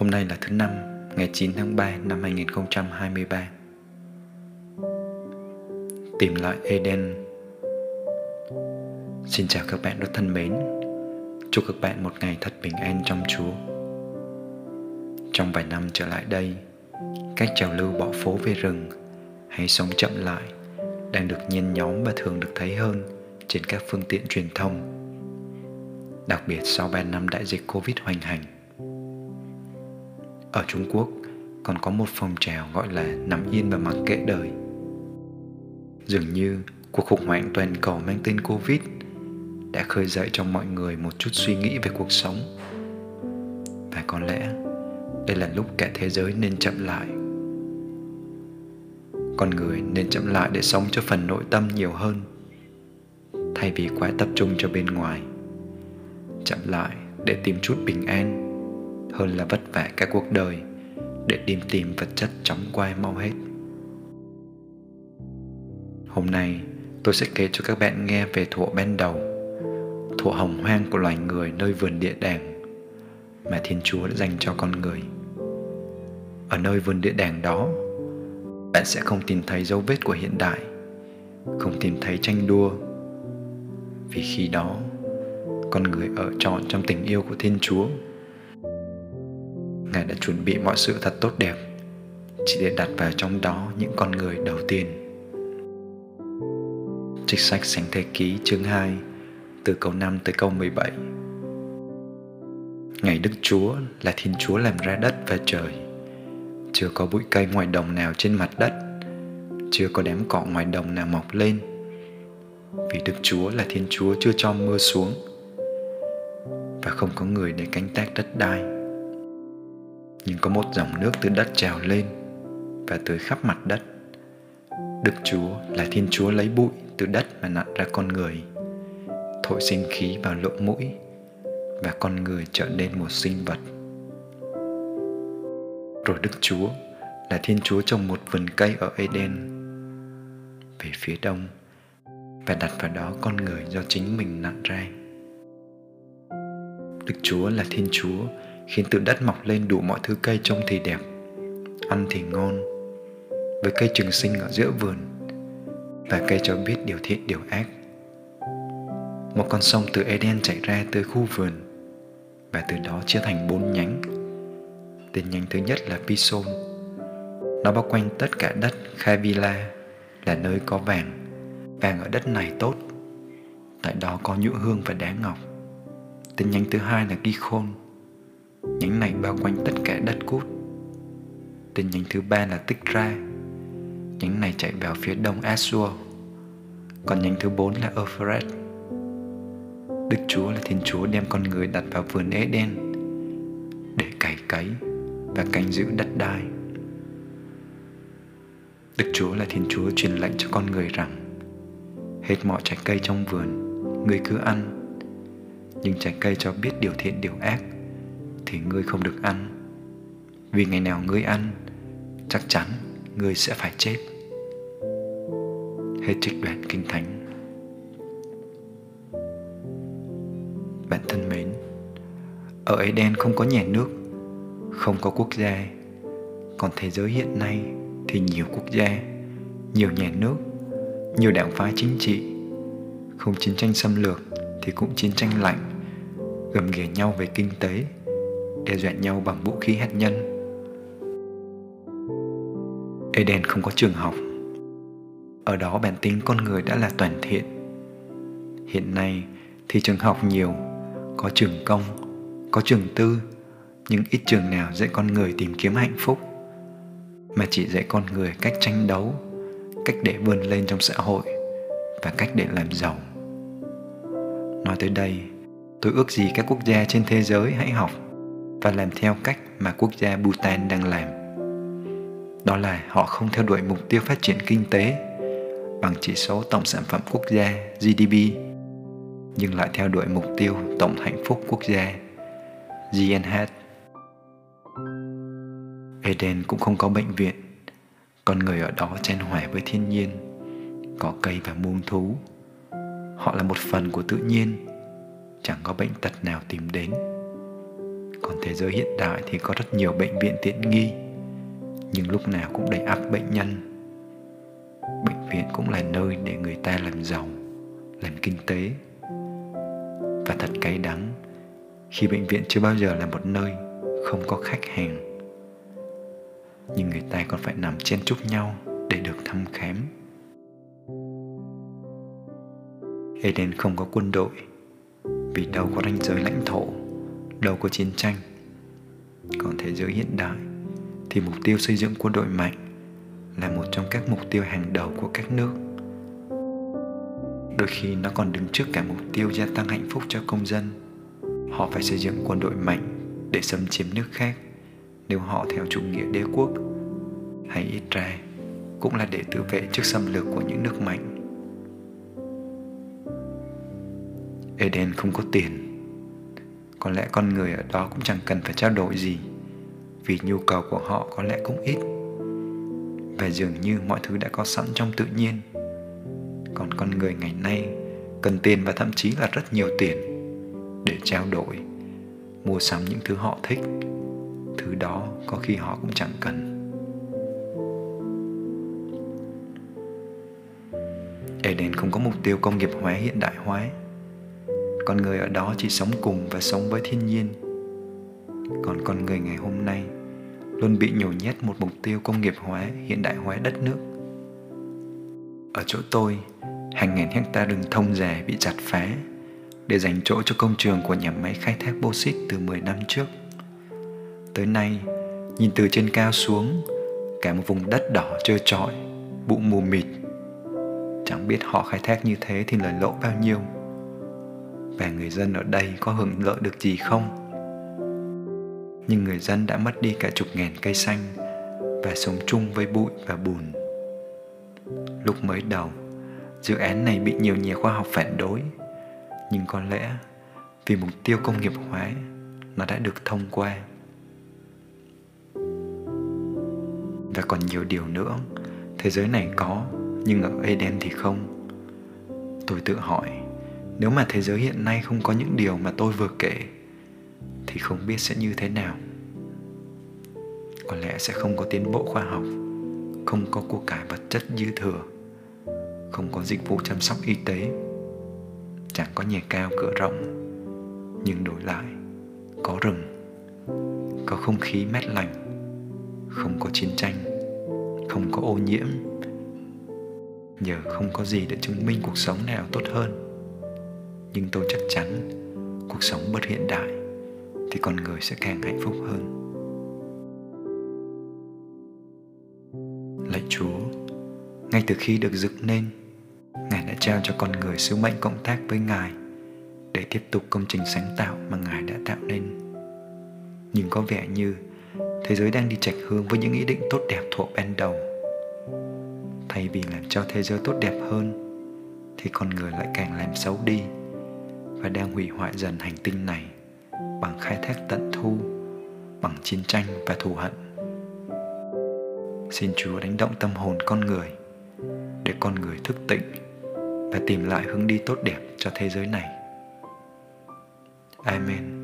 Hôm nay là thứ năm, ngày 9 tháng 3 năm 2023. Tìm lại Eden Xin chào các bạn rất thân mến Chúc các bạn một ngày thật bình an trong Chúa Trong vài năm trở lại đây Cách trào lưu bỏ phố về rừng hay sống chậm lại đang được nhen nhóm và thường được thấy hơn trên các phương tiện truyền thông đặc biệt sau 3 năm đại dịch Covid hoành hành. Ở Trung Quốc, còn có một phong trào gọi là nằm yên và mặc kệ đời. Dường như cuộc khủng hoảng toàn cầu mang tên Covid đã khơi dậy trong mọi người một chút suy nghĩ về cuộc sống. Và có lẽ đây là lúc cả thế giới nên chậm lại. Con người nên chậm lại để sống cho phần nội tâm nhiều hơn thay vì quá tập trung cho bên ngoài, chậm lại để tìm chút bình an hơn là vất vả cả cuộc đời để tìm tìm vật chất chóng qua mau hết. Hôm nay, tôi sẽ kể cho các bạn nghe về thuở ban đầu, thuở hồng hoang của loài người nơi vườn địa đàng mà thiên chúa đã dành cho con người. Ở nơi vườn địa đàng đó, bạn sẽ không tìm thấy dấu vết của hiện đại, không tìm thấy tranh đua. Vì khi đó, con người ở trọn trong tình yêu của thiên chúa ngài đã chuẩn bị mọi sự thật tốt đẹp. Chỉ để đặt vào trong đó những con người đầu tiên. Trích sách Sánh Thế Ký chương 2 từ câu 5 tới câu 17 Ngày Đức Chúa là Thiên Chúa làm ra đất và trời. Chưa có bụi cây ngoài đồng nào trên mặt đất. Chưa có đám cỏ ngoài đồng nào mọc lên. Vì Đức Chúa là Thiên Chúa chưa cho mưa xuống. Và không có người để canh tác đất đai nhưng có một dòng nước từ đất trào lên và tới khắp mặt đất. Đức chúa là thiên chúa lấy bụi từ đất mà nặn ra con người, thổi sinh khí vào lỗ mũi và con người trở nên một sinh vật. Rồi đức chúa là thiên chúa trồng một vườn cây ở eden về phía đông và đặt vào đó con người do chính mình nặn ra. Đức Chúa là Thiên Chúa khiến từ đất mọc lên đủ mọi thứ cây trông thì đẹp, ăn thì ngon, với cây trường sinh ở giữa vườn và cây cho biết điều thiện điều ác. Một con sông từ Eden chảy ra tới khu vườn và từ đó chia thành bốn nhánh. Tên nhánh thứ nhất là Pison. Nó bao quanh tất cả đất Khavila là nơi có vàng. Vàng ở đất này tốt. Tại đó có nhũ hương và đá ngọc Tên nhánh thứ hai là Gihon. Nhánh này bao quanh tất cả đất cút. Tên nhánh thứ ba là tích ra, Nhánh này chạy vào phía đông Asur. Còn nhánh thứ bốn là Euphrates. Đức Chúa là Thiên Chúa đem con người đặt vào vườn Eden để cày cấy và canh giữ đất đai. Đức Chúa là Thiên Chúa truyền lệnh cho con người rằng hết mọi trái cây trong vườn, người cứ ăn nhưng trái cây cho biết điều thiện điều ác thì ngươi không được ăn. Vì ngày nào ngươi ăn, chắc chắn ngươi sẽ phải chết. Hết trích đoạn kinh thánh. Bạn thân mến, ở Eden không có nhà nước, không có quốc gia. Còn thế giới hiện nay thì nhiều quốc gia, nhiều nhà nước, nhiều đảng phái chính trị. Không chiến tranh xâm lược thì cũng chiến tranh lạnh, gầm ghè nhau về kinh tế đe dọa nhau bằng vũ khí hạt nhân. Eden không có trường học. Ở đó bản tính con người đã là toàn thiện. Hiện nay thì trường học nhiều, có trường công, có trường tư, nhưng ít trường nào dạy con người tìm kiếm hạnh phúc, mà chỉ dạy con người cách tranh đấu, cách để vươn lên trong xã hội và cách để làm giàu. Nói tới đây, tôi ước gì các quốc gia trên thế giới hãy học và làm theo cách mà quốc gia Bhutan đang làm. Đó là họ không theo đuổi mục tiêu phát triển kinh tế bằng chỉ số tổng sản phẩm quốc gia GDP, nhưng lại theo đuổi mục tiêu tổng hạnh phúc quốc gia GNH. Eden cũng không có bệnh viện, con người ở đó chen hòa với thiên nhiên, có cây và muông thú. Họ là một phần của tự nhiên chẳng có bệnh tật nào tìm đến còn thế giới hiện đại thì có rất nhiều bệnh viện tiện nghi, nhưng lúc nào cũng đầy ắp bệnh nhân. Bệnh viện cũng là nơi để người ta làm giàu, làm kinh tế. Và thật cay đắng, khi bệnh viện chưa bao giờ là một nơi không có khách hàng. Nhưng người ta còn phải nằm chen chúc nhau để được thăm khám. Eden không có quân đội, vì đâu có ranh giới lãnh thổ đâu có chiến tranh. Còn thế giới hiện đại thì mục tiêu xây dựng quân đội mạnh là một trong các mục tiêu hàng đầu của các nước. Đôi khi nó còn đứng trước cả mục tiêu gia tăng hạnh phúc cho công dân. Họ phải xây dựng quân đội mạnh để xâm chiếm nước khác nếu họ theo chủ nghĩa đế quốc hay ít ra cũng là để tự vệ trước xâm lược của những nước mạnh. Eden không có tiền có lẽ con người ở đó cũng chẳng cần phải trao đổi gì, vì nhu cầu của họ có lẽ cũng ít. Và dường như mọi thứ đã có sẵn trong tự nhiên. Còn con người ngày nay cần tiền và thậm chí là rất nhiều tiền để trao đổi, mua sắm những thứ họ thích. Thứ đó có khi họ cũng chẳng cần. Eden không có mục tiêu công nghiệp hóa hiện đại hóa con người ở đó chỉ sống cùng và sống với thiên nhiên còn con người ngày hôm nay luôn bị nhồi nhét một mục tiêu công nghiệp hóa hiện đại hóa đất nước ở chỗ tôi hàng ngàn hecta rừng thông dài bị chặt phá để dành chỗ cho công trường của nhà máy khai thác bô xít từ 10 năm trước. Tới nay, nhìn từ trên cao xuống, cả một vùng đất đỏ trơ trọi, bụng mù mịt. Chẳng biết họ khai thác như thế thì lời lỗ bao nhiêu. Và người dân ở đây có hưởng lợi được gì không? Nhưng người dân đã mất đi cả chục ngàn cây xanh và sống chung với bụi và bùn. Lúc mới đầu, dự án này bị nhiều nhà khoa học phản đối nhưng có lẽ vì mục tiêu công nghiệp hóa nó đã được thông qua và còn nhiều điều nữa thế giới này có nhưng ở Eden thì không tôi tự hỏi nếu mà thế giới hiện nay không có những điều mà tôi vừa kể, thì không biết sẽ như thế nào. Có lẽ sẽ không có tiến bộ khoa học, không có của cải vật chất dư thừa, không có dịch vụ chăm sóc y tế. Chẳng có nhà cao cửa rộng, nhưng đổi lại, có rừng, có không khí mát lành, không có chiến tranh, không có ô nhiễm. Nhờ không có gì để chứng minh cuộc sống nào tốt hơn nhưng tôi chắc chắn cuộc sống bất hiện đại thì con người sẽ càng hạnh phúc hơn. Lạy chúa, ngay từ khi được dựng nên, ngài đã trao cho con người sứ mệnh cộng tác với ngài để tiếp tục công trình sáng tạo mà ngài đã tạo nên. Nhưng có vẻ như thế giới đang đi chạch hướng với những ý định tốt đẹp thuộc ban đầu. Thay vì làm cho thế giới tốt đẹp hơn, thì con người lại càng làm xấu đi và đang hủy hoại dần hành tinh này bằng khai thác tận thu, bằng chiến tranh và thù hận. Xin chúa đánh động tâm hồn con người để con người thức tỉnh và tìm lại hướng đi tốt đẹp cho thế giới này. Amen.